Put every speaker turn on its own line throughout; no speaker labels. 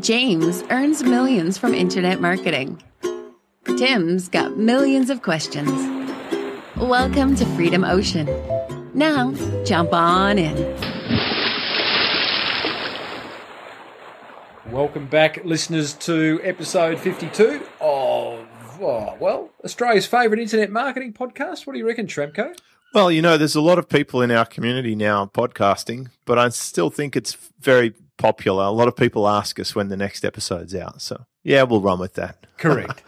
James earns millions from internet marketing. Tim's got millions of questions. Welcome to Freedom Ocean. Now, jump on in.
Welcome back, listeners, to episode 52 of, oh, well, Australia's favourite internet marketing podcast. What do you reckon, Schramko?
Well, you know, there's a lot of people in our community now podcasting, but I still think it's very popular. A lot of people ask us when the next episode's out. So, yeah, we'll run with that.
Correct.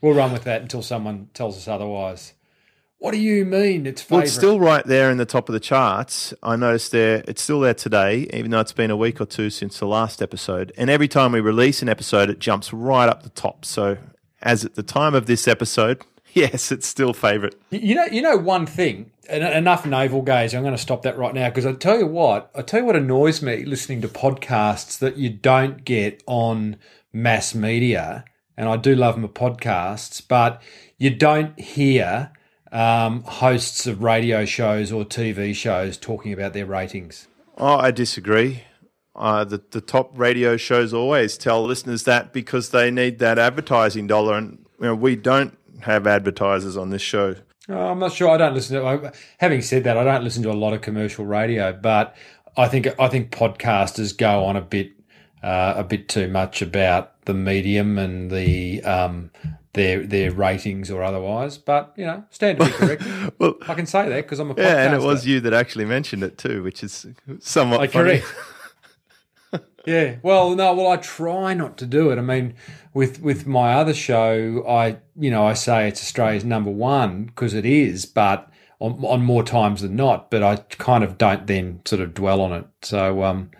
we'll run with that until someone tells us otherwise. What do you mean it's favourite?
Well, it's still right there in the top of the charts. I noticed there it's still there today, even though it's been a week or two since the last episode. And every time we release an episode, it jumps right up the top. So, as at the time of this episode, yes, it's still favourite.
You know, you know one thing. Enough navel gaze. I'm going to stop that right now because I tell you what. I tell you what annoys me listening to podcasts that you don't get on mass media. And I do love my podcasts, but you don't hear um, hosts of radio shows or TV shows talking about their ratings.
Oh, I disagree. Uh, the the top radio shows always tell listeners that because they need that advertising dollar, and you know, we don't have advertisers on this show.
Oh, I'm not sure. I don't listen to. Having said that, I don't listen to a lot of commercial radio, but I think I think podcasters go on a bit uh, a bit too much about the medium and the um, their their ratings or otherwise. But you know, stand to be correct. well, I can say that because I'm a podcaster.
yeah, and it was you that actually mentioned it too, which is somewhat funny.
Correct. yeah. Well, no. Well, I try not to do it. I mean, with with my other show, I you know I say it's Australia's number one because it is, but. On, on more times than not, but I kind of don't then sort of dwell on it. So, um,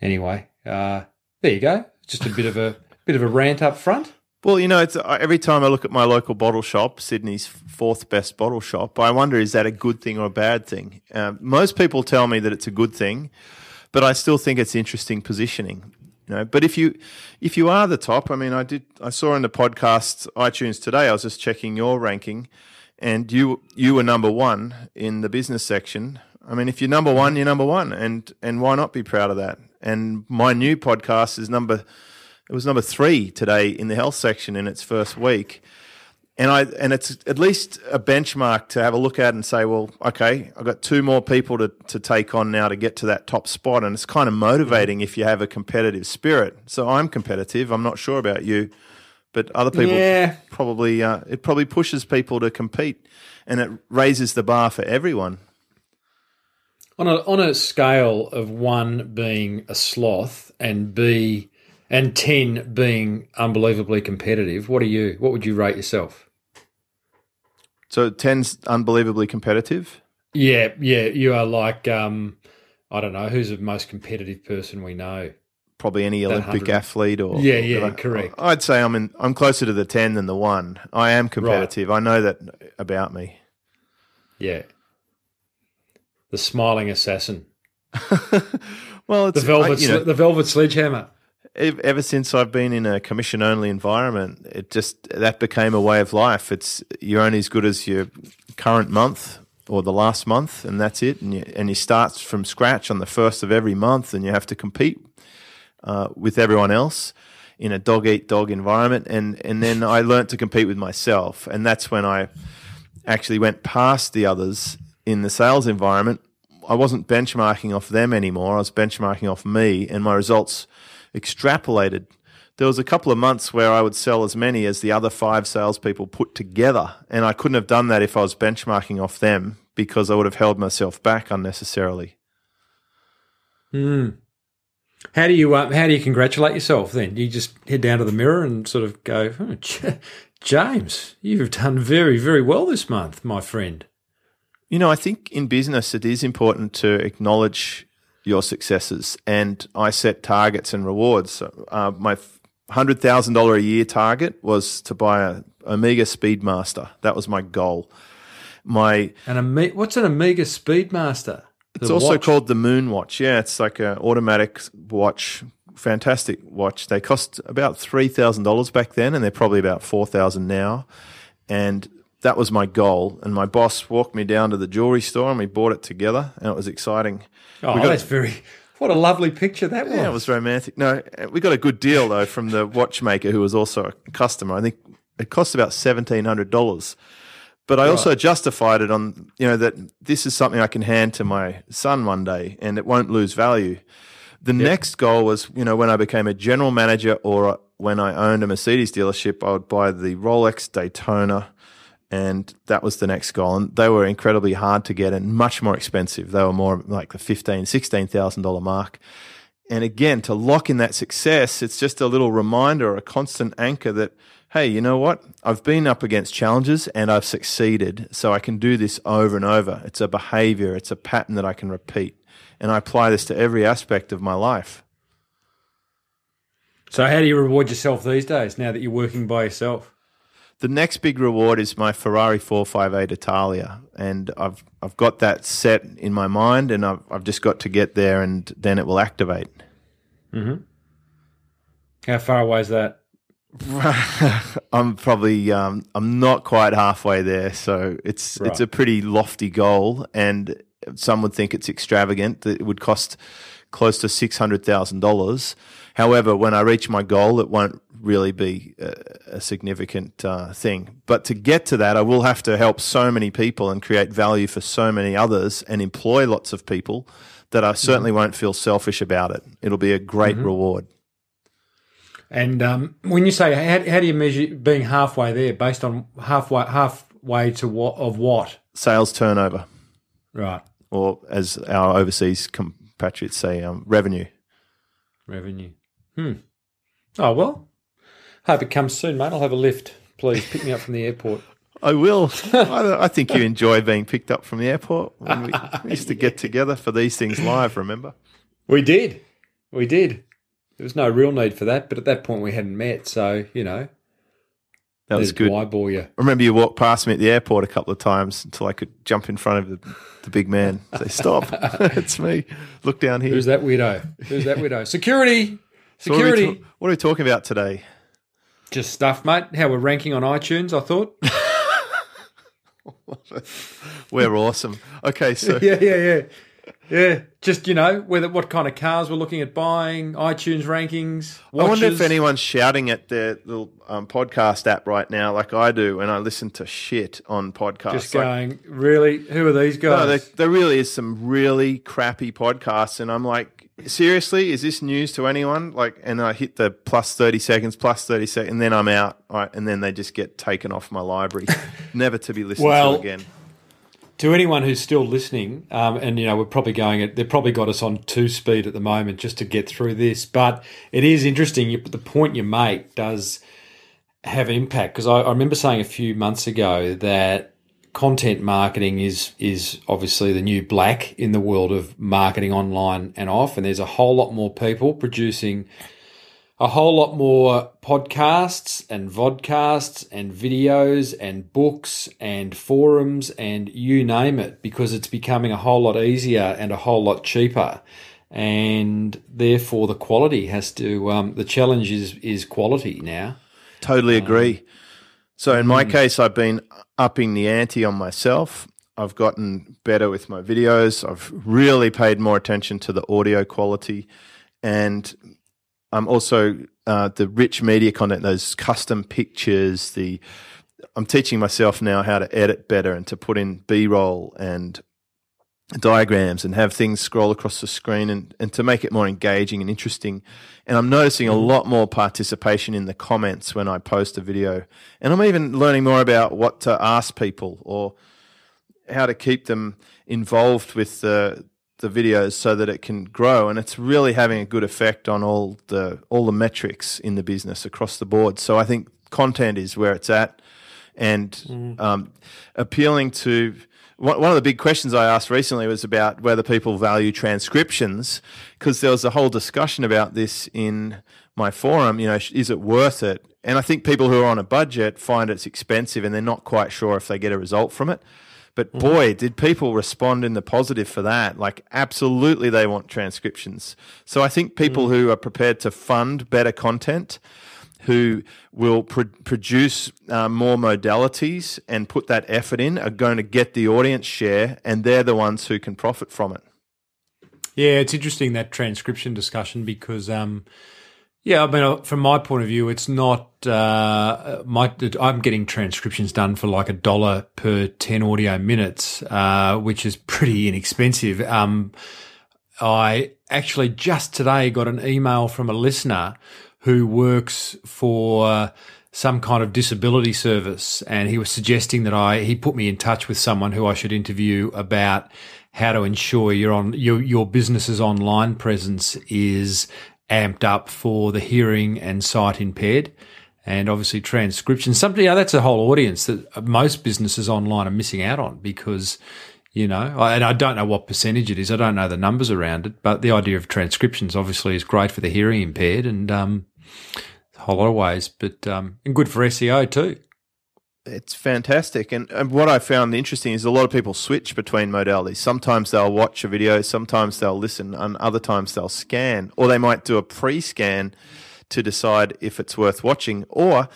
anyway, uh, there you go. Just a bit of a bit of a rant up front.
Well, you know, it's every time I look at my local bottle shop, Sydney's fourth best bottle shop, I wonder is that a good thing or a bad thing? Uh, most people tell me that it's a good thing, but I still think it's interesting positioning. You know, but if you if you are the top, I mean, I did I saw in the podcast iTunes today. I was just checking your ranking, and you you were number one in the business section. I mean, if you're number one, you're number one, and and why not be proud of that? And my new podcast is number it was number three today in the health section in its first week. And I and it's at least a benchmark to have a look at and say, well, okay, I've got two more people to, to take on now to get to that top spot. And it's kind of motivating if you have a competitive spirit. So I'm competitive. I'm not sure about you, but other people yeah. probably uh, it probably pushes people to compete and it raises the bar for everyone.
On a on a scale of one being a sloth and B and 10 being unbelievably competitive, what are you? What would you rate yourself?
So 10's unbelievably competitive?
Yeah, yeah. You are like, um, I don't know, who's the most competitive person we know?
Probably any Olympic athlete or
yeah, yeah, or, correct.
I'd say I'm in. I'm closer to the ten than the one. I am competitive. Right. I know that about me.
Yeah, the smiling assassin.
well, it's
the velvet, I, you know, the velvet sledgehammer
ever since I've been in a commission only environment, it just that became a way of life. It's you're only as good as your current month or the last month, and that's it. And you, and you start from scratch on the first of every month, and you have to compete uh, with everyone else in a dog eat dog environment. And and then I learned to compete with myself, and that's when I actually went past the others in the sales environment. I wasn't benchmarking off them anymore. I was benchmarking off me, and my results extrapolated. There was a couple of months where I would sell as many as the other five salespeople put together, and I couldn't have done that if I was benchmarking off them because I would have held myself back unnecessarily.
Hmm. How do you uh, how do you congratulate yourself then? Do you just head down to the mirror and sort of go, oh, James, you've done very very well this month, my friend.
You know, I think in business it is important to acknowledge your successes. And I set targets and rewards. So, uh, my hundred thousand dollar a year target was to buy a Omega Speedmaster. That was my goal. My
and a what's an Omega Speedmaster?
The it's also watch? called the Moon Watch. Yeah, it's like an automatic watch. Fantastic watch. They cost about three thousand dollars back then, and they're probably about four thousand now. And that was my goal. And my boss walked me down to the jewelry store and we bought it together and it was exciting.
Oh, got, that's very, What a lovely picture that was.
Yeah, it was romantic. No, we got a good deal though from the watchmaker who was also a customer. I think it cost about seventeen hundred dollars. But I also justified it on you know that this is something I can hand to my son one day and it won't lose value. The next goal was you know when I became a general manager or when I owned a Mercedes dealership, I would buy the Rolex Daytona and that was the next goal. And they were incredibly hard to get and much more expensive. They were more like the fifteen, sixteen thousand dollar mark. And again, to lock in that success, it's just a little reminder, or a constant anchor that, hey, you know what? I've been up against challenges and I've succeeded. So I can do this over and over. It's a behavior, it's a pattern that I can repeat. And I apply this to every aspect of my life.
So, how do you reward yourself these days now that you're working by yourself?
The next big reward is my Ferrari 458 Italia, and I've I've got that set in my mind, and I've I've just got to get there, and then it will activate.
How far away is that?
I'm probably um, I'm not quite halfway there, so it's it's a pretty lofty goal, and some would think it's extravagant. That it would cost close to six hundred thousand dollars. However, when I reach my goal, it won't really be a, a significant uh, thing. But to get to that, I will have to help so many people and create value for so many others, and employ lots of people that I certainly won't feel selfish about it. It'll be a great reward.
And um, when you say how, how do you measure being halfway there, based on halfway halfway to what of what?
Sales turnover.
Right,
or as our overseas compatriots say, um, revenue.
revenue. Hmm. Oh well, hope it comes soon, mate. I'll have a lift. Please pick me up from the airport.
I will. I, I think you enjoy being picked up from the airport. When we, we used to get together for these things live. Remember?
We did, we did. There was no real need for that, but at that point we hadn't met, so you know.
That was good.
Why bore you?
I remember you walked past me at the airport a couple of times until I could jump in front of the, the big man. Say, "Stop! it's me. Look down here."
Who's that widow? Who's that widow? Security,
So what, are
security.
ta- what are we talking about today?
Just stuff, mate. How we're ranking on iTunes, I thought.
We're awesome. Okay, so
yeah, yeah, yeah. Yeah, just you know, whether what kind of cars we're looking at buying, iTunes rankings.
I wonder if anyone's shouting at their little um, podcast app right now, like I do, when I listen to shit on podcasts.
just
Like,
going, really? Who are these guys?
no, there, there really is some really crappy podcasts, and I'm like, seriously, is this news to anyone? Like, and I hit the plus thirty seconds, plus thirty seconds, and then I'm out, right, and then they just get taken off my library, never to be listened
Well,
to again.
to anyone who's still listening, um, and you know, we're probably going at, they've probably got us on two speed at the moment just to get through this. But it is interesting. You, the point you make does have an impact because I, I remember saying a few months ago that content marketing is is obviously the new black in the world of marketing online and off, and there's a whole lot more people producing a whole lot more podcasts and vodcasts and videos and books and forums and you name it because it's becoming a whole lot easier and a whole lot cheaper and therefore the quality has to um, the challenge is is quality now
Totally agree. So in my case, I've been upping the ante on myself. I've gotten better with my videos. I've really paid more attention to the audio quality, and I'm also uh, the rich media content, those custom pictures. The I'm teaching myself now how to edit better and to put in B-roll and diagrams and have things scroll across the screen and, and to make it more engaging and interesting. And I'm noticing a lot more participation in the comments when I post a video. And I'm even learning more about what to ask people or how to keep them involved with the the videos so that it can grow and it's really having a good effect on all the all the metrics in the business across the board. So I think content is where it's at and um, appealing to one of the big questions I asked recently was about whether people value transcriptions, because there was a whole discussion about this in my forum. You know, is it worth it? And I think people who are on a budget find it's expensive and they're not quite sure if they get a result from it. But mm-hmm. boy, did people respond in the positive for that. Like, absolutely, they want transcriptions. So I think people mm. who are prepared to fund better content who will pro- produce uh, more modalities and put that effort in are going to get the audience share, and they're the ones who can profit from it.
Yeah, it's interesting that transcription discussion because, um, yeah, I mean, uh, from my point of view, it's not uh, my. I'm getting transcriptions done for like a dollar per ten audio minutes, uh, which is pretty inexpensive. Um, I actually just today got an email from a listener who works for some kind of disability service, and he was suggesting that I he put me in touch with someone who I should interview about how to ensure your on your your business's online presence is amped up for the hearing and sight impaired. And obviously transcription, something, you that's a whole audience that most businesses online are missing out on because, you know, and I don't know what percentage it is. I don't know the numbers around it, but the idea of transcriptions obviously is great for the hearing impaired and, um, a whole lot of ways, but, um, and good for SEO too
it's fantastic. And, and what I found interesting is a lot of people switch between modalities. Sometimes they'll watch a video, sometimes they'll listen, and other times they'll scan, or they might do a pre scan to decide if it's worth watching, or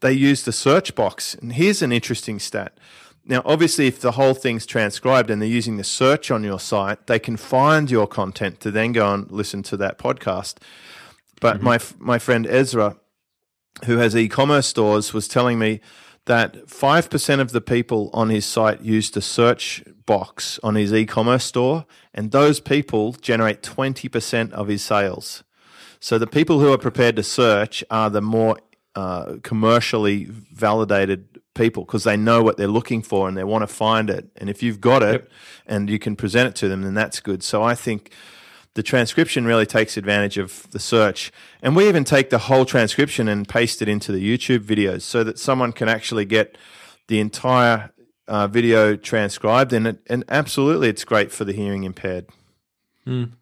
they use the search box. And here's an interesting stat. Now, obviously, if the whole thing's transcribed and they're using the search on your site, they can find your content to then go and listen to that podcast. But mm-hmm. my my friend Ezra, who has e-commerce stores, was telling me that 5% of the people on his site used the search box on his e commerce store, and those people generate 20% of his sales. So the people who are prepared to search are the more uh, commercially validated people because they know what they're looking for and they want to find it. And if you've got it yep. and you can present it to them, then that's good. So I think the transcription really takes advantage of the search. And we even take the whole transcription and paste it into the YouTube videos so that someone can actually get the entire uh, video transcribed. And, it, and absolutely, it's great for the hearing impaired.
Mm.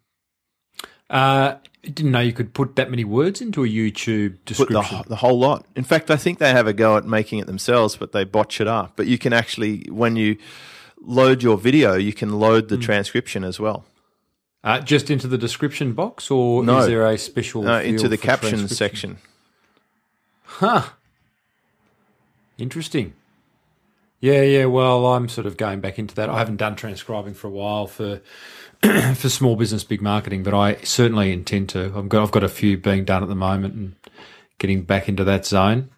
Uh, didn't know you could put that many words into a YouTube description.
The, the, whole lot. In fact, I think they have a go at making it themselves, but they botch it up. But you can actually, when you load your video, you can load the mm. transcription as well.
Uh, just into the description box, or no, is there a special?
No, into the captions section.
Huh. Interesting. Yeah, yeah. Well, I'm sort of going back into that. I haven't done transcribing for a while for for small business, big marketing, but I certainly intend to. I've got I've got a few being done at the moment and getting back into that zone.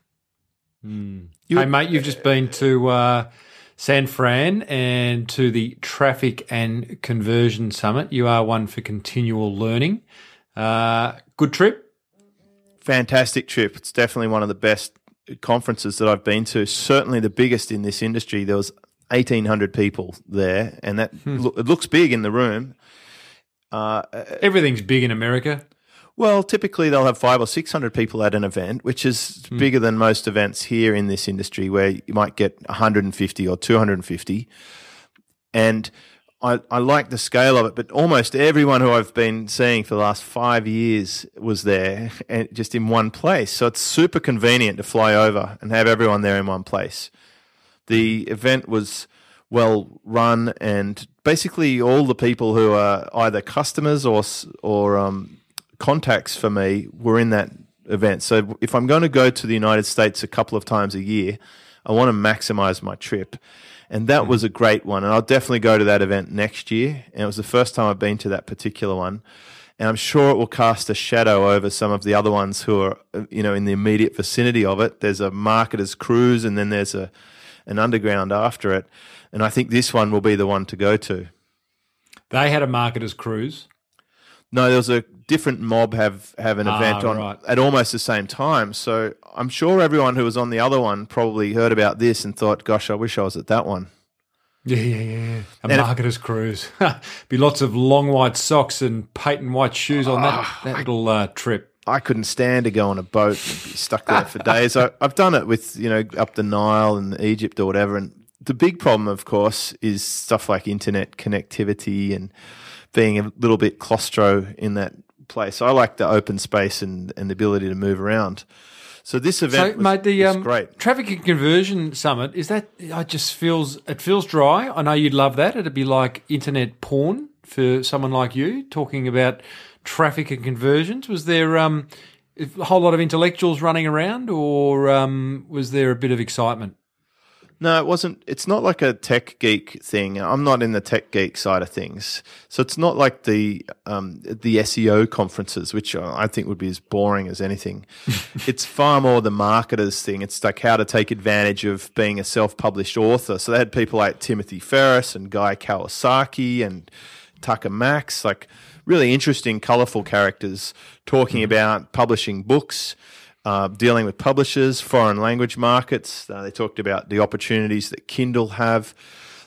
Mm. hey, mate, you've just been to. Uh, San Fran and to the Traffic and Conversion Summit. You are one for continual learning. Uh, good trip?
Fantastic trip. It's definitely one of the best conferences that I've been to. Certainly the biggest in this industry. There was 1,800 people there, and that hmm. lo- it looks big in the room.
Uh, Everything's big in America.
Well, typically they'll have five or six hundred people at an event, which is mm. bigger than most events here in this industry, where you might get 150 or 250. And I, I like the scale of it, but almost everyone who I've been seeing for the last five years was there, and just in one place. So it's super convenient to fly over and have everyone there in one place. The event was well run, and basically all the people who are either customers or or um, contacts for me were in that event. So if I'm going to go to the United States a couple of times a year, I want to maximize my trip. And that was a great one. And I'll definitely go to that event next year. And it was the first time I've been to that particular one. And I'm sure it will cast a shadow over some of the other ones who are, you know, in the immediate vicinity of it. There's a marketers cruise and then there's a, an underground after it. And I think this one will be the one to go to.
They had a marketers cruise.
No, there was a different mob have have an ah, event on right. at almost the same time. So I'm sure everyone who was on the other one probably heard about this and thought, "Gosh, I wish I was at that one."
Yeah, yeah, yeah. A and marketer's it, cruise. Be lots of long white socks and patent white shoes on that, ah, that little uh, trip.
I couldn't stand to go on a boat and be stuck there for days. I, I've done it with you know up the Nile and Egypt or whatever, and the big problem, of course, is stuff like internet connectivity and being a little bit claustro in that place. I like the open space and, and the ability to move around. So this event, so, was, mate, the um, great
traffic and conversion summit is that. It just feels it feels dry. I know you'd love that. It'd be like internet porn for someone like you talking about traffic and conversions. Was there um, a whole lot of intellectuals running around, or um, was there a bit of excitement?
No, it wasn't. It's not like a tech geek thing. I'm not in the tech geek side of things, so it's not like the um, the SEO conferences, which I think would be as boring as anything. it's far more the marketers thing. It's like how to take advantage of being a self published author. So they had people like Timothy Ferriss and Guy Kawasaki and Tucker Max, like really interesting, colorful characters talking about publishing books uh, dealing with publishers, foreign language markets. Uh, they talked about the opportunities that Kindle have.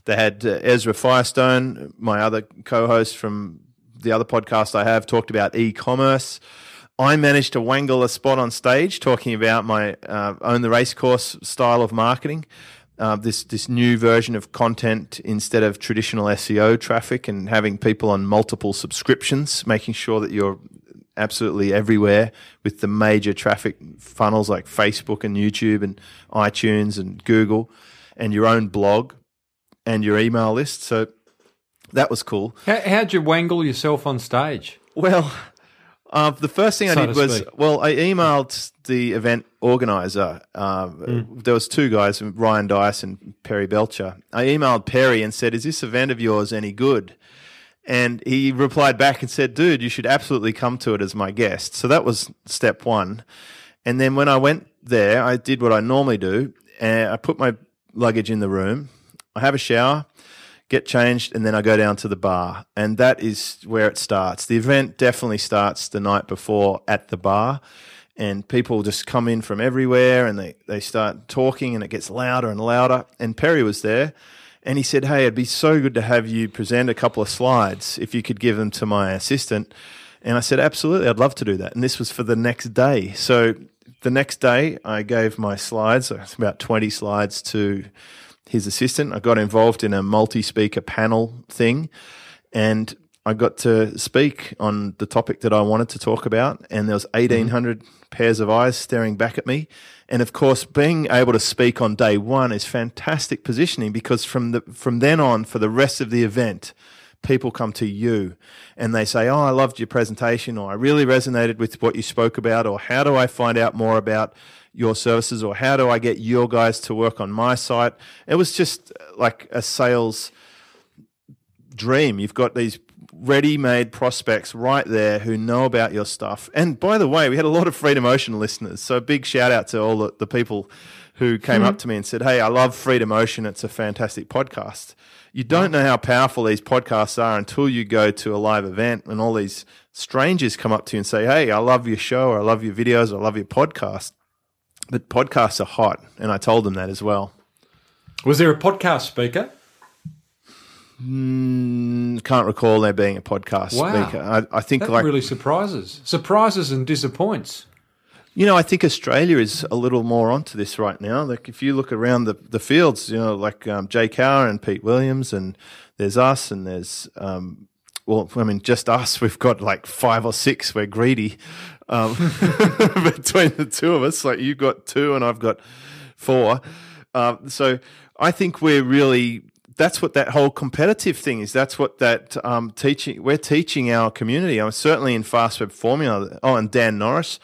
They had uh, Ezra Firestone, my other co-host from the other podcast I have, talked about e-commerce. I managed to wangle a spot on stage talking about my uh, own the racecourse style of marketing. Uh, this this new version of content instead of traditional SEO traffic and having people on multiple subscriptions, making sure that you're absolutely everywhere with the major traffic funnels like Facebook and YouTube and iTunes and Google and your own blog and your email list. So that was cool.
How, how'd you wangle yourself on stage?
Well, uh, the first thing
So
I did was
speak.
well, I emailed the event organizer. Uh,
Hmm.
There was two guys, Ryan Deiss and Perry Belcher. I emailed Perry and said, "Is this event of yours any good?" And he replied back and said, "Dude, you should absolutely come to it as my guest." So that was step one. And then when I went there, I did what I normally do. And I put my luggage in the room. I have a shower, get changed, and then I go down to the bar. And that is where it starts. The event definitely starts the night before at the bar. And people just come in from everywhere and they, they start talking and it gets louder and louder. And Perry was there and he said, Hey, it'd be so good to have you present a couple of slides if you could give them to my assistant. And I said, Absolutely, I'd love to do that. And this was for the next day. So the next day, I gave my slides, uh, about 20 slides to his assistant. I got involved in a multi speaker panel thing and I got to speak on the topic that I wanted to talk about. And there was mm-hmm. 1,800 pairs of eyes staring back at me. And of course, being able to speak on day one is fantastic positioning because from the, from then on, for the rest of the event, people come to you and they say, Oh, I loved your presentation, or I really resonated with what you spoke about, or how do I find out more about your services, or how do I get your guys to work on my site? It was just uh, like a sales dream. You've got these ready made prospects right there who know about your stuff. And by the way, we had a lot of Freedom Ocean listeners. So big shout out to all the, the people who came up mm-hmm. to me and said, Hey, I love Freedom Ocean. It's a fantastic podcast. You don't know how powerful these podcasts are until you go to a live event and all these strangers come up to you and say, Hey, I love your show, or I love your videos, or I love your podcast. But podcasts are hot. And I told them that as well.
Was there a podcast speaker?
Mm, can't recall there being a podcast
Wow.
speaker. I, I think
That
like
really surprises. Surprises and disappoints.
You know, I think Australia is a little more onto this right now. Like, if you look around the, the fields, you know, like um, Jay Cower and Pete Williams, and there's us, and there's, um, well, I mean, just us. We've got like five or six. We're greedy um, between the two of us. Like, you've got two, and I've got four. Um, so I think we're really. That's what that whole competitive thing is. That's what that um, teaching. We're teaching our community. I'm certainly in Fast Web Formula. Oh, and Dan Norris.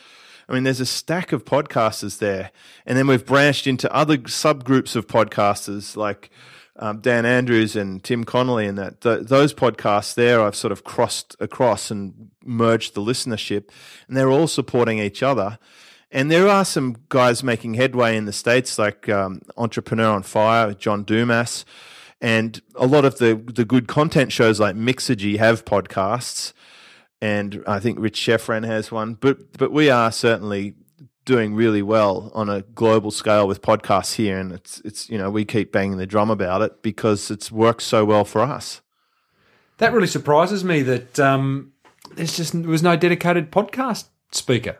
I mean, there's a stack of podcasters there. And then we've branched into other subgroups of podcasters like um, Dan Andrews and Tim Connolly and that. Th- those podcasts there, I've sort of crossed across and merged the listenership. And they're all supporting each other. And there are some guys making headway in the States, like um, Entrepreneur on Fire, John Dumas. And a lot of the, the good content shows like Mixergy have podcasts and I think Rich Schefren has one. But but we are certainly doing really well on a global scale with podcasts here, and it's it's you know we keep banging the drum about it because it's worked so well for us.
That really surprises me that um, there's just there was no dedicated podcast speaker.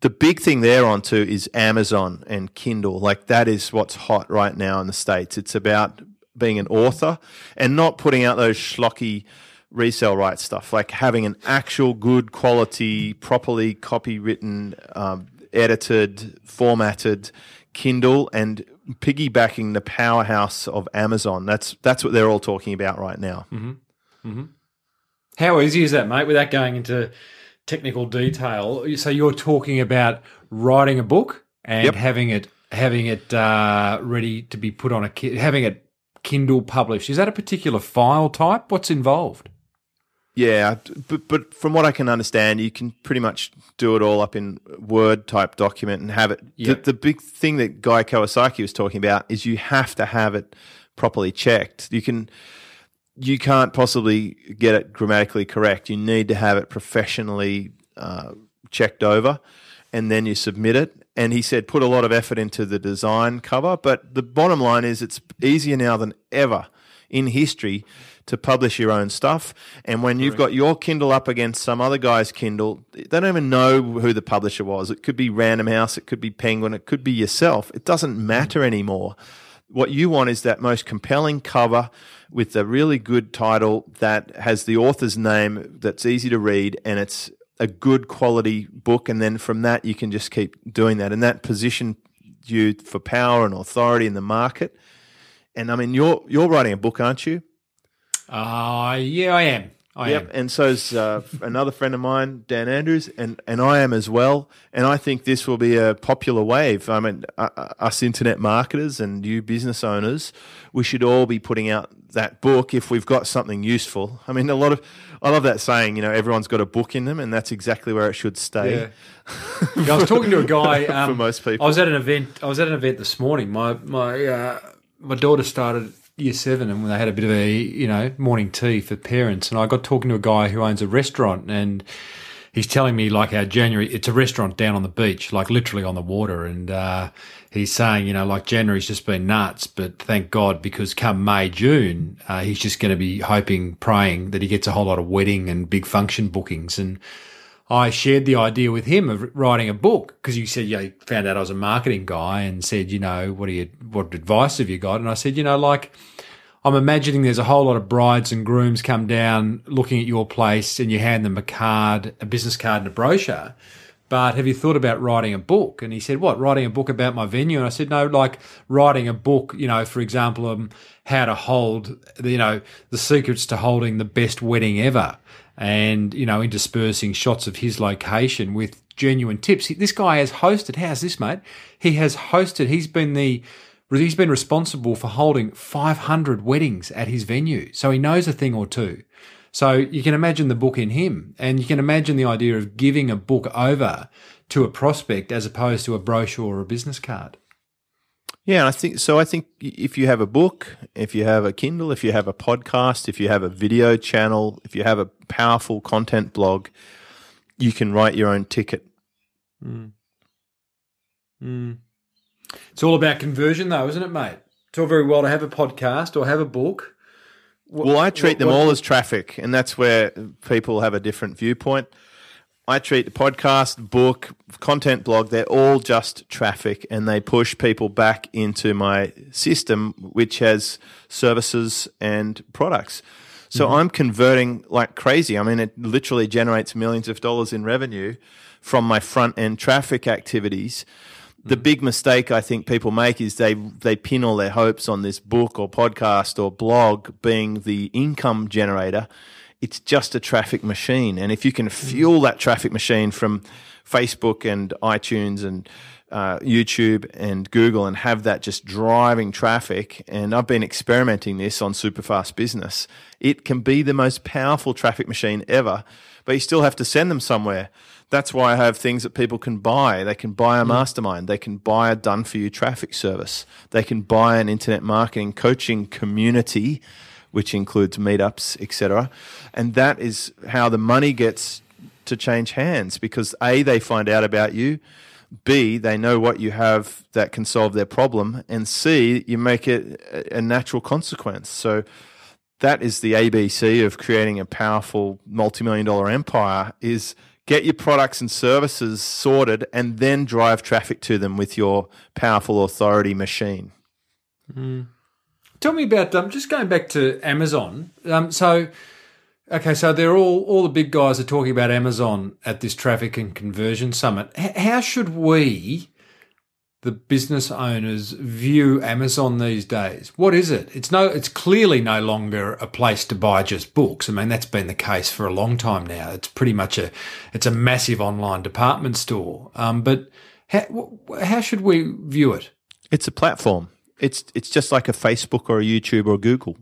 The big thing there on too is Amazon and Kindle. Like that is what's hot right now in the states. It's about being an author and not putting out those schlocky resale rights stuff. Like having an actual good quality, properly copywritten, um, edited, formatted Kindle and piggybacking the powerhouse of Amazon. That's that's what they're all talking about right now.
How easy is that, mate? Without going into technical detail, so you're talking about writing a book and
Yep.
having it having it uh, ready to be put on a ki- having it Kindle published. Is that a particular file type? What's involved?
Yeah, but but from what I can understand, you can pretty much do it all up in Word type document and have it.
Yeah.
The, the big thing that Guy Kawasaki was talking about is you have to have it properly checked. You can you can't possibly get it grammatically correct. You need to have it professionally uh, checked over, and then you submit it. And he said put a lot of effort into the design cover, but the bottom line is it's easier now than ever in history to publish your own stuff. And when you've got your Kindle up against some other guy's Kindle, they don't even know who the publisher was. It could be Random House, it could be Penguin, it could be yourself. It doesn't matter mm. anymore. What you want is that most compelling cover with a really good title that has the author's name that's easy to read and it's a good quality book. And then from that, you can just keep doing that. And that position you for power and authority in the market. And I mean, you're you're writing a book, aren't you?
Uh, yeah, I am. I
yep.
am.
And so's uh, another friend of mine, Dan Andrews, and, and I am as well. And I think this will be a popular wave. I mean, uh, uh, us internet marketers and you business owners, we should all be putting out that book if we've got something useful. I mean, a lot of, I love that saying, you know, everyone's got a book in them, and that's exactly where it should stay.
Yeah. Yeah, I was talking to a guy um,
For most people.
I was at an event. I was at an event this morning. My my uh, my daughter started year seven, and when they had a bit of a you know morning tea for parents. And I got talking to a guy who owns a restaurant, and he's telling me like how January. It's a restaurant down on the beach, like literally on the water, and uh, he's saying you know like January's just been nuts, but thank God because come May June, uh, he's just going to be hoping, praying that he gets a whole lot of wedding and big function bookings and. I shared the idea with him of writing a book because you said, you found out I was a marketing guy and said, you know, what do you, what advice have you got? And I said, you know, like, I'm imagining there's a whole lot of brides and grooms come down looking at your place and you hand them a card, a business card and a brochure. But have you thought about writing a book? And he said, what, writing a book about my venue? And I said, no, like writing a book, you know, for example, um, how to hold, you know, the secrets to holding the best wedding ever and you know interspersing shots of his location with genuine tips. This guy has hosted. How's this, mate? He has hosted. He's been the he's been responsible for holding 500 weddings at his venue, so he knows a thing or two. So you can imagine the book in him, and you can imagine the idea of giving a book over to a prospect as opposed to a brochure or a business card.
Yeah, and I think so. I think if you have a book, if you have a Kindle, if you have a podcast, if you have a video channel, if you have a powerful content blog, you can write your own ticket.
Mm. Mm. It's all about conversion, though, isn't it, mate? It's all very well to have a podcast or have a book.
What, well, I treat what, them all as traffic, and that's where people have a different viewpoint. I treat the podcast, book, content blog, they're all just traffic and they push people back into my system, which has services and products. So mm-hmm. I'm converting like crazy. I mean, it literally generates millions of dollars in revenue from my front end traffic activities. The mm-hmm. big mistake I think people make is they they pin all their hopes on this book or podcast or blog being the income generator it's just a traffic machine. And if you can fuel that traffic machine from Facebook and iTunes and uh, YouTube and Google and have that just driving traffic, and I've been experimenting this on Superfast Business, it can be the most powerful traffic machine ever, but you still have to send them somewhere. That's why I have things that people can buy. They can buy a mastermind. They can buy a done for you traffic service. They can buy an internet marketing coaching community which includes meetups, etc. And that is how the money gets to change hands because A, they find out about you, B, they know what you have that can solve their problem, and C, you make it a natural consequence. So that is the ABC of creating a powerful multi-million dollar empire is get your products and services sorted and then drive traffic to them with your powerful authority machine.
Mm. Tell me about um, just going back to Amazon. Um, so, okay, so they're all all the big guys are talking about Amazon at this traffic and conversion summit. H- how should we, the business owners, view Amazon these days? What is it? It's no, it's clearly no longer a place to buy just books. I mean, that's been the case for a long time now. It's pretty much a, it's a massive online department store. Um, but how, how should we view it?
It's a platform. It's it's just like a Facebook or a YouTube or Google.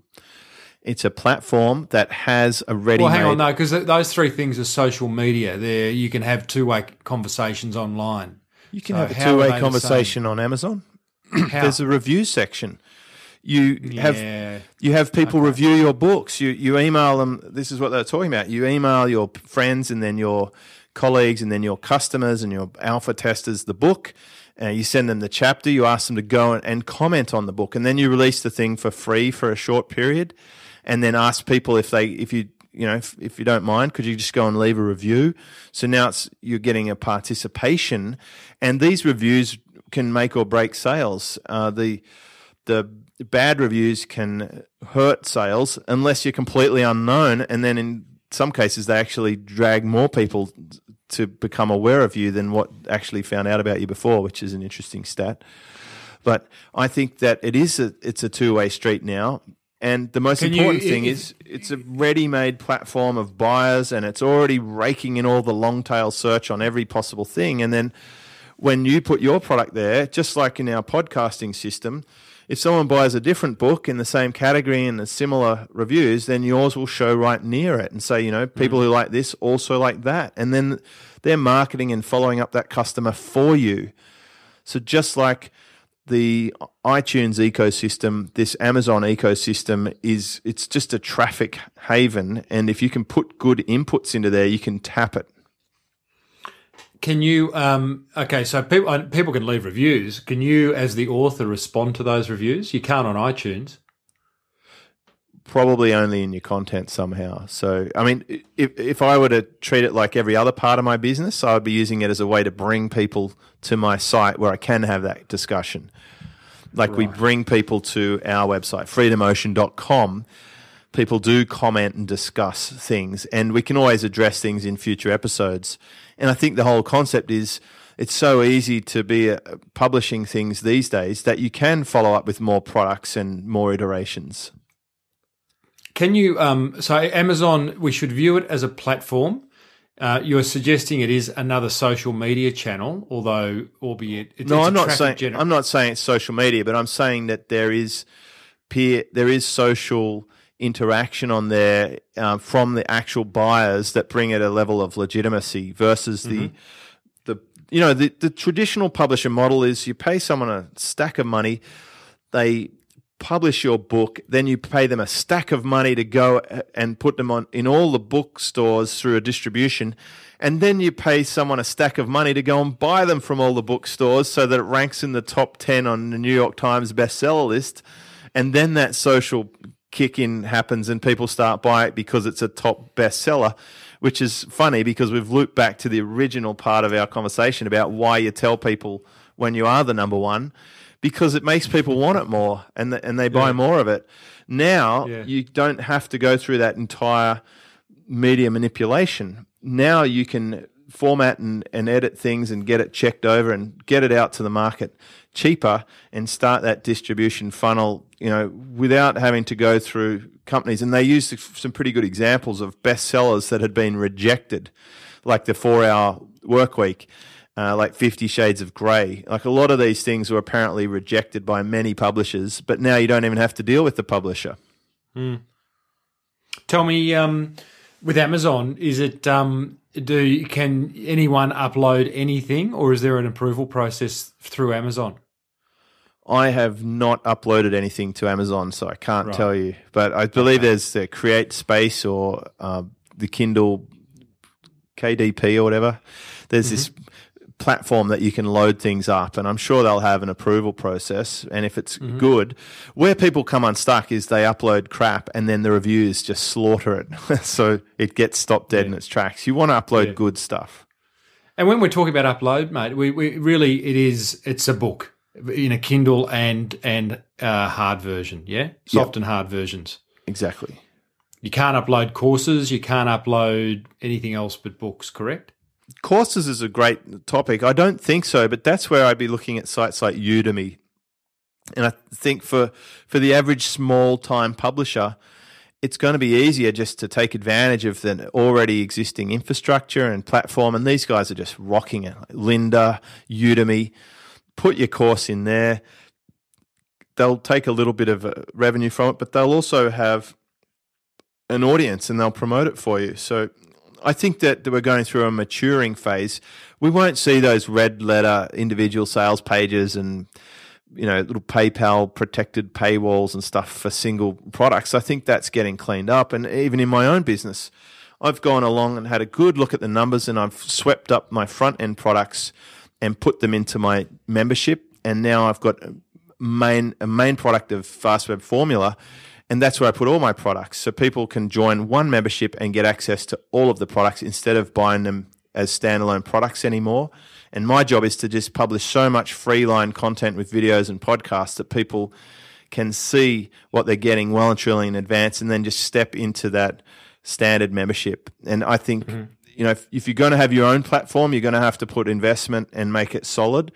It's a platform that has a ready.
Well, hang on, no, because those three things are social media. There, you can have two-way conversations online.
You can
So
have a
how are they
two-way conversation on Amazon. There's a review section. You have
Yeah.
you have people review your books. You you email them. This is what they're talking about. You email your friends and then your colleagues and then your customers and your alpha testers the book. Uh, you send them the chapter. You ask them to go and, and comment on the book, and then you release the thing for free for a short period, and then ask people if they if you you know if, if you don't mind, could you just go and leave a review? So now it's you're getting a participation, and these reviews can make or break sales. Uh, the the bad reviews can hurt sales unless you're completely unknown, and then in some cases they actually drag more people to become aware of you than what actually found out about you before, which is an interesting stat. But I think that it is a it's a two way street now. And the most
Can you-
important thing
if-
is it's a ready made platform of buyers and it's already raking in all the long tail search on every possible thing. And then when you put your product there, just like in our podcasting system, if someone buys a different book in the same category and has similar reviews, then yours will show right near it and say, you know, people mm-hmm. who like this also like that. And then they're marketing and following up that customer for you. So just like the iTunes ecosystem, this Amazon ecosystem is it's just a traffic haven and if you can put good inputs into there, you can tap it.
Can you? Um, okay, so people uh, people can leave reviews. Can you, as the author, respond to those reviews? You can't on iTunes.
probably only in your content somehow. So, I mean, if if I were to treat it like every other part of my business, I would be using it as a way to bring people to my site where I can have that discussion. Like we bring people to our website, freedomocean.com. People do comment and discuss things, and we can always address things in future episodes. And I think the whole concept is it's so easy to be uh, publishing things these days that you can follow up with more products and more iterations.
Can you? Um, so Amazon, we should view it as a platform. Uh, you're suggesting it is another social media channel, although albeit it's,
No,
it's
I'm not saying
gener-
I'm not saying it's social media, but I'm saying that there is peer, there is social interaction on there um, from the actual buyers that bring it a level of legitimacy versus the the you know the the traditional publisher model is you pay someone a stack of money, they publish your book, then you pay them a stack of money to go and put them on in all the bookstores through a distribution, and then you pay someone a stack of money to go and buy them from all the bookstores so that it ranks in the top 10 on the New York Times bestseller list, and then that social kick in happens and people start buying it because it's a top bestseller. Which is funny because we've looped back to the original part of our conversation about why you tell people when you are the number one because it makes people want it more and th- and they buy
Yeah.
more of it. Now
Yeah.
you don't have to go through that entire media manipulation. Now you can format and, and edit things and get it checked over and get it out to the market cheaper and start that distribution funnel, you know, without having to go through companies. And they used some pretty good examples of bestsellers that had been rejected, like the four hour work week. Uh, like Fifty Shades of Grey. Like a lot of these things were apparently rejected by many publishers, but now you don't even have to deal with the publisher.
Tell me, um, with Amazon, is it um, do can anyone upload anything, or is there an approval process through Amazon?
I have not uploaded anything to Amazon, so I can't
Right.
tell you. But I believe there's the CreateSpace or uh, the Kindle KDP or whatever. There's this platform that you can load things up, and I'm sure they'll have an approval process. And if it's good, where people come unstuck is they upload crap and then the reviews just slaughter it, so it gets stopped dead in its tracks. You want to upload
Yeah.
good stuff.
And when we're talking about upload, mate, we, we really it is it's a book in a Kindle and and uh, hard version, yeah, soft and hard versions.
Exactly.
You can't upload courses. You can't upload anything else but books. Correct?
Courses is a great topic. I don't think so, but that's where I'd be looking at sites like Udemy. And I think for for the average small time publisher, it's going to be easier just to take advantage of the already existing infrastructure and platform. And these guys are just rocking it. Like Lynda, Udemy, put your course in there. they'll take a little bit of uh, revenue from it, but they'll also have an audience and they'll promote it for you. So I think that, that we're going through a maturing phase. We won't see those red letter individual sales pages and you know little PayPal protected paywalls and stuff for single products. I think that's getting cleaned up, and even in my own business, I've gone along and had a good look at the numbers, and I've swept up my front end products and put them into my membership, and now I've got a main a main product of FastWeb Formula. And that's where I put all my products. So people can join one membership and get access to all of the products instead of buying them as standalone products anymore. And my job is to just publish so much freeline content with videos and podcasts that people can see what they're getting well and truly in advance and then just step into that standard membership. And I think, mm-hmm. You know, if, if you're going to have your own platform, you're going to have to put investment and make it solid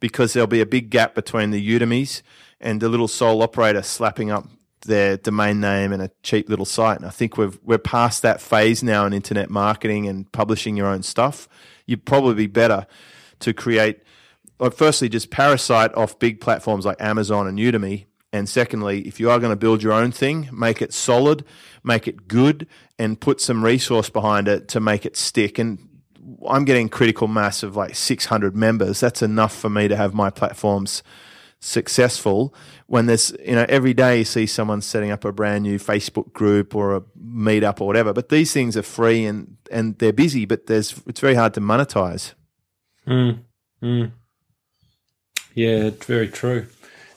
because there'll be a big gap between the Udemy's and the little sole operator slapping up their domain name and a cheap little site. And I think we've we're past that phase now in internet marketing and publishing your own stuff. You'd probably be better to create, firstly, just parasite off big platforms like Amazon and Udemy. And secondly, if you are going to build your own thing, make it solid, make it good, and put some resource behind it to make it stick. And I'm getting critical mass of like 600 members. That's enough for me to have my platforms successful when there's you know every day you see someone setting up a brand new Facebook group or a meetup or whatever but these things are free and and they're busy but there's it's very hard to monetize
mm, mm. yeah it's very true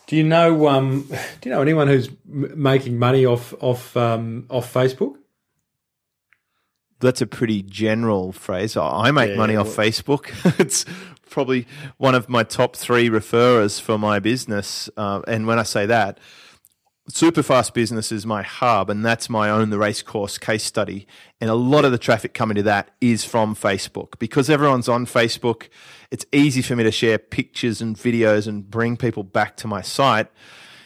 do you know um do you know anyone who's making money off off um off Facebook
that's a pretty general phrase. I make yeah, money off Facebook. it's probably one of my top three referrers for my business. Uh, and when I say that, Superfast Business is my hub, and that's my own the race course case study. And a lot of the traffic coming to that is from Facebook because everyone's on Facebook. It's easy for me to share pictures and videos and bring people back to my site.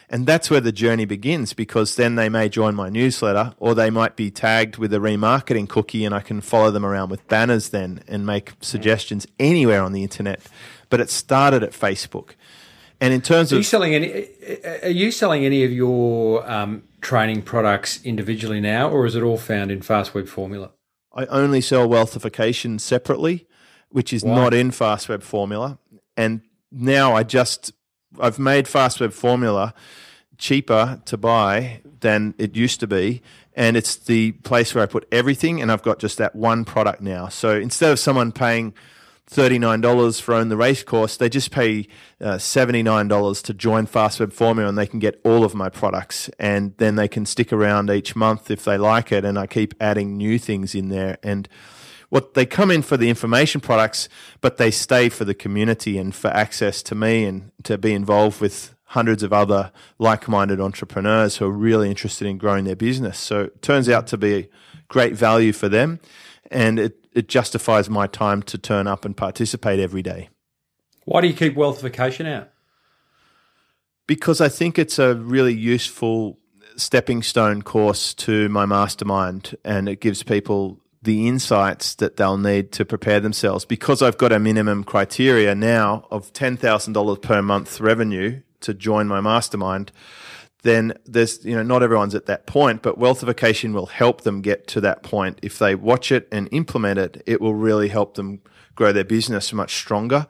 And that's where the journey begins because then they may join my newsletter or they might be tagged with a remarketing cookie and I can follow them around with banners then and make suggestions anywhere on the internet. But it started at Facebook. And in terms
are
of
you selling any, are you selling any of your um, training products individually now, or is it all found in Fast Web Formula?
I only sell wealthification separately, which is not in Fast Web Formula. And now I just I've made Fast Web Formula cheaper to buy than it used to be. And it's the place where I put everything, and I've got just that one product now. So instead of someone paying $39 for own the race course, they just pay uh, $79 to join FastWeb Formula and they can get all of my products. And then they can stick around each month if they like it. And I keep adding new things in there. And what they come in for the information products, but they stay for the community and for access to me and to be involved with hundreds of other like-minded entrepreneurs who are really interested in growing their business. So it turns out to be great value for them, and it, it justifies my time to turn up and participate every day.
Why do you keep wealthification out?
Because I think it's a really useful stepping stone course to my mastermind, and it gives people the insights that they'll need to prepare themselves. Because I've got a minimum criteria now of $10,000 per month revenue to join my mastermind, then there's you know not everyone's at that point, but wealthification will help them get to that point. If they watch it and implement it, it will really help them grow their business much stronger.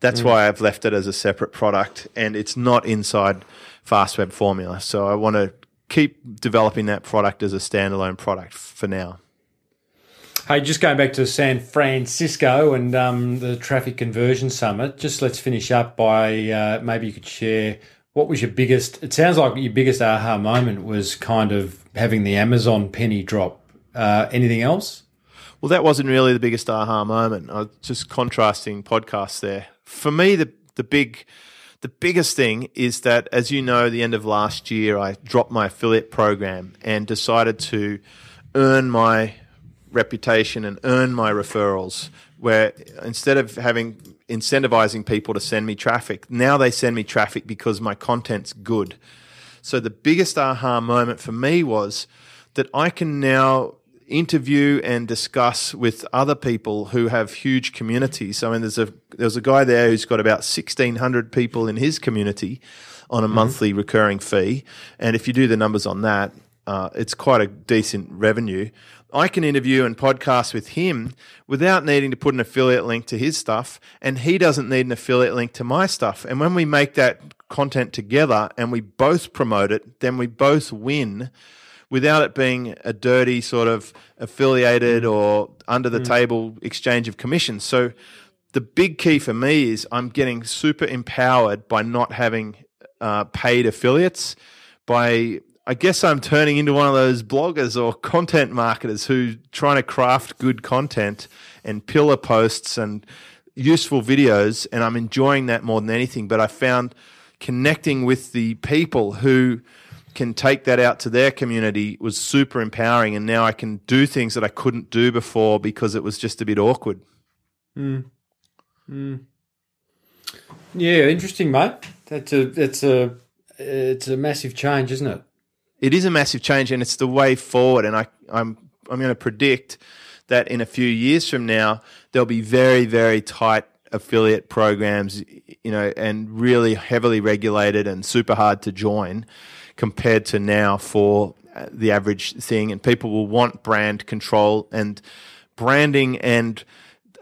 That's mm. why I've left it as a separate product, and it's not inside Fast Web Formula. So I want to keep developing that product as a standalone product for now.
Hey, just going back to San Francisco and um, the Traffic Conversion Summit, just let's finish up by uh, maybe you could share what was your biggest, it sounds like your biggest aha moment was kind of having the Amazon penny drop. Uh, anything else?
Well, that wasn't really the biggest aha moment. I was just contrasting podcasts there. For me, the, the big, the biggest thing is that, as you know, the end of last year, I dropped my affiliate program and decided to earn my reputation and earn my referrals. Where instead of having incentivizing people to send me traffic, now they send me traffic because my content's good. So the biggest aha moment for me was that I can now interview and discuss with other people who have huge communities. I mean, there's a there's a guy there who's got about sixteen hundred people in his community on a monthly recurring fee, and if you do the numbers on that, uh, it's quite a decent revenue. I can interview and podcast with him without needing to put an affiliate link to his stuff, and he doesn't need an affiliate link to my stuff. And when we make that content together and we both promote it, then we both win without it being a dirty sort of affiliated or under the table exchange of commissions. So the big key for me is I'm getting super empowered by not having uh, paid affiliates. By I guess I'm turning into one of those bloggers or content marketers who trying to craft good content and pillar posts and useful videos, and I'm enjoying that more than anything. But I found connecting with the people who can take that out to their community was super empowering and now I can do things that I couldn't do before because it was just a bit awkward. Mm. Mm.
Yeah, interesting, mate. That's a that's a it's a massive change, isn't it?
It is a massive change and it's the way forward. And I I'm I'm going to predict that in a few years from now there'll be very very tight affiliate programs you know and really heavily regulated and super hard to join compared to now for uh, the average thing. And people will want brand control and branding and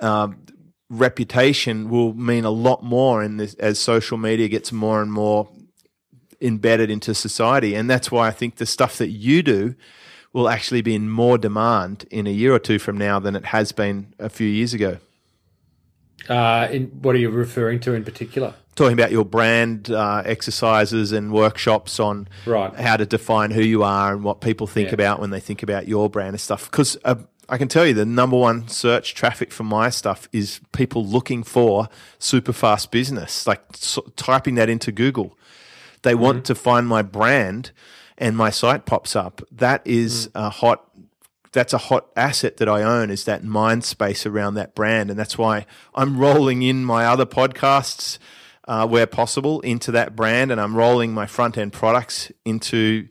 um, reputation will mean a lot more in this as social media gets more and more embedded into society and that's why I think the stuff that you do will actually be in more demand in a year or two from now than it has been a few years ago.
Uh, in, what are you referring to in particular?
Talking about your brand uh, exercises and workshops on
Right.
how to define who you are and what people think
Yeah.
about when they think about your brand and stuff. Because uh, I can tell you the number one search traffic for my stuff is people looking for super fast business, like so, typing that into Google. They want
Mm-hmm.
to find my brand and my site pops up. That is
Mm.
a hot that's a hot asset that I own is that mind space around that brand. And that's why I'm rolling in my other podcasts uh, where possible into that brand. And I'm rolling my front end products into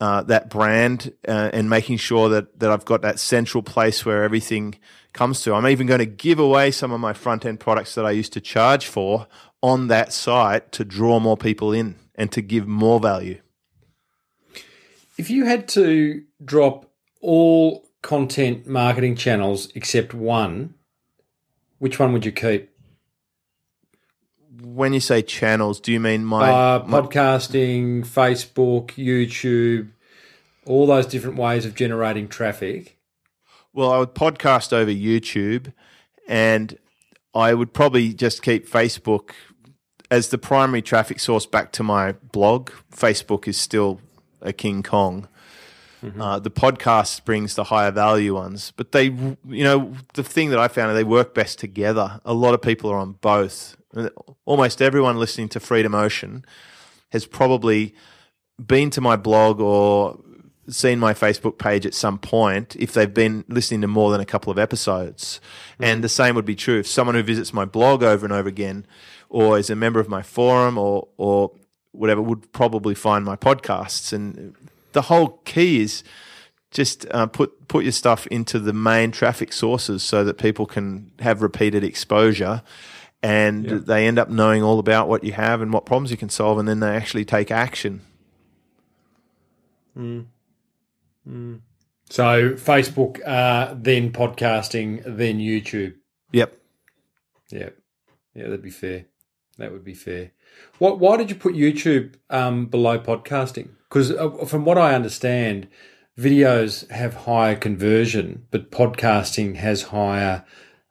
uh, that brand uh, and making sure that, that I've got that central place where everything comes to. I'm even going to give away some of my front end products that I used to charge for on that site to draw more people in and to give more value.
If you had to drop all content marketing channels except one, which one would you keep?
When you say channels, do you mean my,
Uh,
my
podcasting, Facebook, YouTube, all those different ways of generating traffic.
Well, I would podcast over YouTube, and I would probably just keep Facebook as the primary traffic source back to my blog. Facebook is still a King Kong. Uh, the podcast brings the higher value ones, but they, you know, the thing that I found is they work best together. A lot of people are on both. Almost everyone listening to Freedom Ocean has probably been to my blog or seen my Facebook page at some point if they've been listening to more than a couple of episodes. And the same would be true if someone who visits my blog over and over again or is a member of my forum or or whatever would probably find my podcasts. And the whole key is just uh, put put your stuff into the main traffic sources so that people can have repeated exposure and they end up knowing all about what you have and what problems you can solve and then they actually take action.
So Facebook, uh, then podcasting, then YouTube.
yep.
Yep yeah, that'd be fair. That would be fair. What? Why did you put YouTube um, below podcasting? Because uh, from what I understand, videos have higher conversion, but podcasting has higher.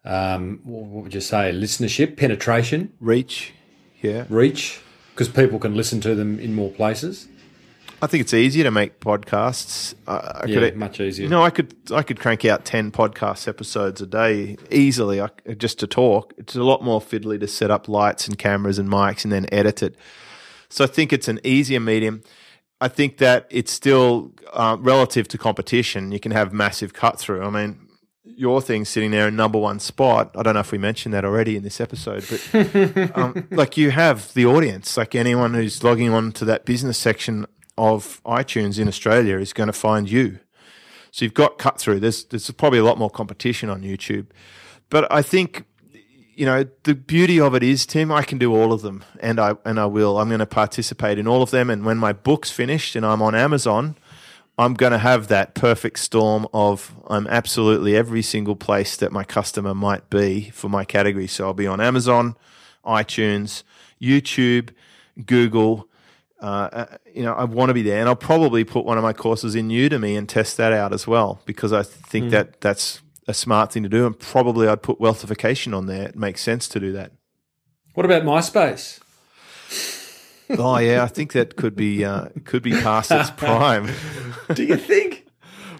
Um, what would you say? Listenership, penetration,
reach yeah
reach, because people can listen to them in more places.
I think it's easier to make podcasts. I, I
Yeah,
could,
much easier.
You know, I could I could crank out ten podcast episodes a day easily, I, just to talk. It's a lot more fiddly to set up lights and cameras and mics and then edit it. So I think it's an easier medium. I think that it's still uh, relative to competition. You can have massive cut through. I mean, your thing sitting there in number one spot. I don't know if we mentioned that already in this episode, but um, like you have the audience. Like anyone who's logging on to that business section of iTunes in Australia is going to find you. So you've got cut through. There's there's probably a lot more competition on YouTube, but I think you know the beauty of it is Tim. I can do all of them, and I and I will. I'm going to participate in all of them. And when my book's finished and I'm on Amazon. I'm going to have that perfect storm of I'm absolutely every single place that my customer might be for my category. So I'll be on Amazon, iTunes, YouTube, Google. Uh, uh, you know, I want to be there, and I'll probably put one of my courses in Udemy and test that out as well because I think mm. that that's a smart thing to do, and probably I'd put wealthification on there. It makes sense to do that.
What about MySpace?
oh yeah, I think that could be uh, could be past its prime.
do you think?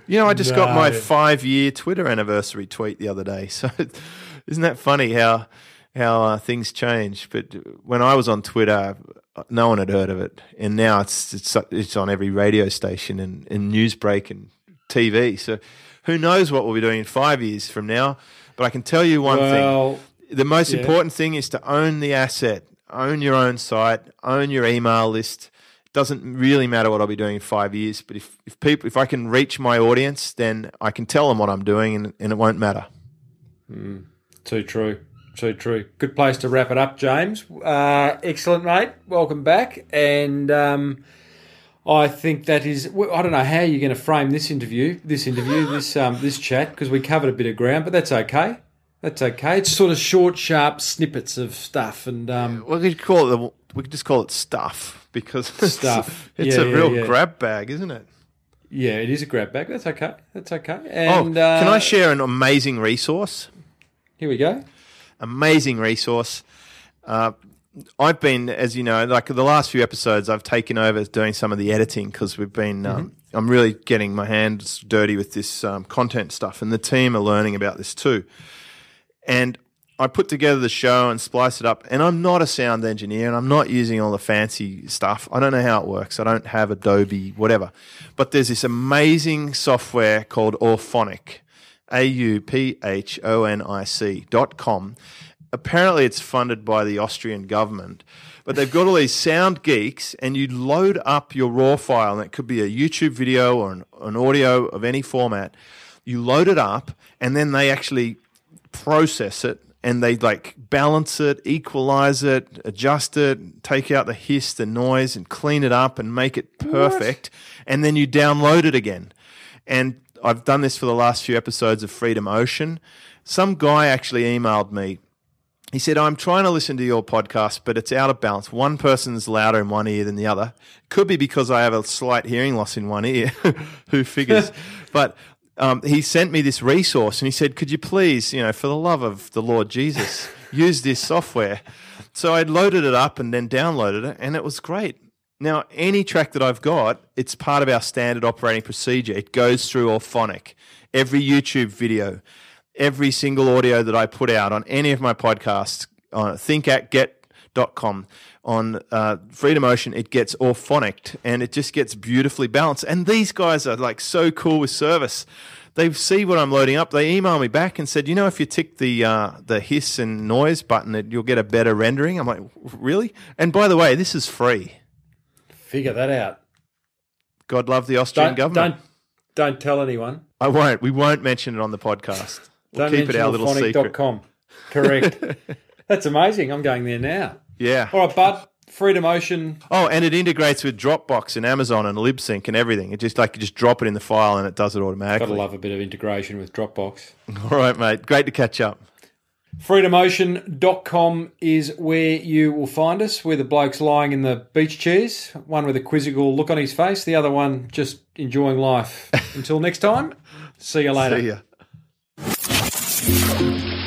You know, I just no. got my five year Twitter anniversary tweet the other day. So isn't that funny how how uh, things change? But when I was on Twitter, no one had heard of it, and now it's it's it's on every radio station and, and news break and TV. So who knows what we'll be doing in five years from now? But I can tell you one well, thing: the most yeah. important thing is to own the asset, own your own site, own your email list. It doesn't really matter what I'll be doing in five years, but if if people if I can reach my audience, then I can tell them what I'm doing, and, and it won't matter.
Mm, too true. Too true. Good place to wrap it up, James. Uh, excellent, mate. Welcome back. And um, I think that is. I don't know how you're going to frame this interview, this interview, this um, this chat, because we covered a bit of ground, but that's okay. That's okay. It's sort of short, sharp snippets of stuff, and um,
we could call it. The, we could just call it stuff because
stuff.
It's, it's
yeah,
a
yeah,
real grab bag, isn't it?
Yeah, it is a grab bag. That's okay. That's okay.
Oh,
and
oh,
uh,
can I share an amazing resource?
Here we go
amazing resource. Uh, I've been, as you know, like the last few episodes, I've taken over doing some of the editing because we've been. Um, mm-hmm. I'm really getting my hands dirty with this um, content stuff, and the team are learning about this too. And I put together the show and splice it up, and I'm not a sound engineer, and I'm not using all the fancy stuff. I don't know how it works. I don't have Adobe, whatever. But there's this amazing software called Auphonic a U P H O N I C dot com. Apparently, it's funded by the Austrian government, but they've got all these sound geeks, and you load up your raw file, and it could be a YouTube video or an, an audio of any format. You load it up, and then they actually process it and they like balance it, equalize it, adjust it, take out the hiss, the noise, and clean it up and make it perfect. What? And then you download it again. And I've done this for the last few episodes of Freedom Ocean. Some guy actually emailed me. He said, I'm trying to listen to your podcast, but it's out of balance. One person's louder in one ear than the other. Could be because I have a slight hearing loss in one ear. Who figures? but um, he sent me this resource and he said, Could you please, you know, for the love of the Lord Jesus, use this software? So I loaded it up and then downloaded it, and it was great. Now, any track that I've got, it's part of our standard operating procedure. It goes through Auphonic. Every YouTube video, every single audio that I put out on any of my podcasts, on thinkactget.com, on uh, Freedom Ocean, it gets Auphonic and it just gets beautifully balanced. And these guys are like so cool with service. They see what I'm loading up. They email me back and said, you know, if you tick the uh, the hiss and noise button, it, you'll get a better rendering. I'm like, really? And by the way, this is free.
Figure that out.
God love the Austrian
don't,
government.
Don't don't tell anyone.
I won't. We won't mention it on the podcast. We'll
don't
keep it our little secret.
Com. Correct. That's amazing. I'm going there now.
Yeah.
All right, bud. Freedom Ocean.
Oh, and it integrates with Dropbox and Amazon and Libsyn and everything. It just like you just drop it in the file and it does it automatically.
Gotta love a bit of integration with Dropbox.
All right, mate. Great to catch up.
FreedomOcean.com is where you will find us. We're the blokes lying in the beach chairs, one with a quizzical look on his face, the other one just enjoying life. Until next time, see you later.
See ya.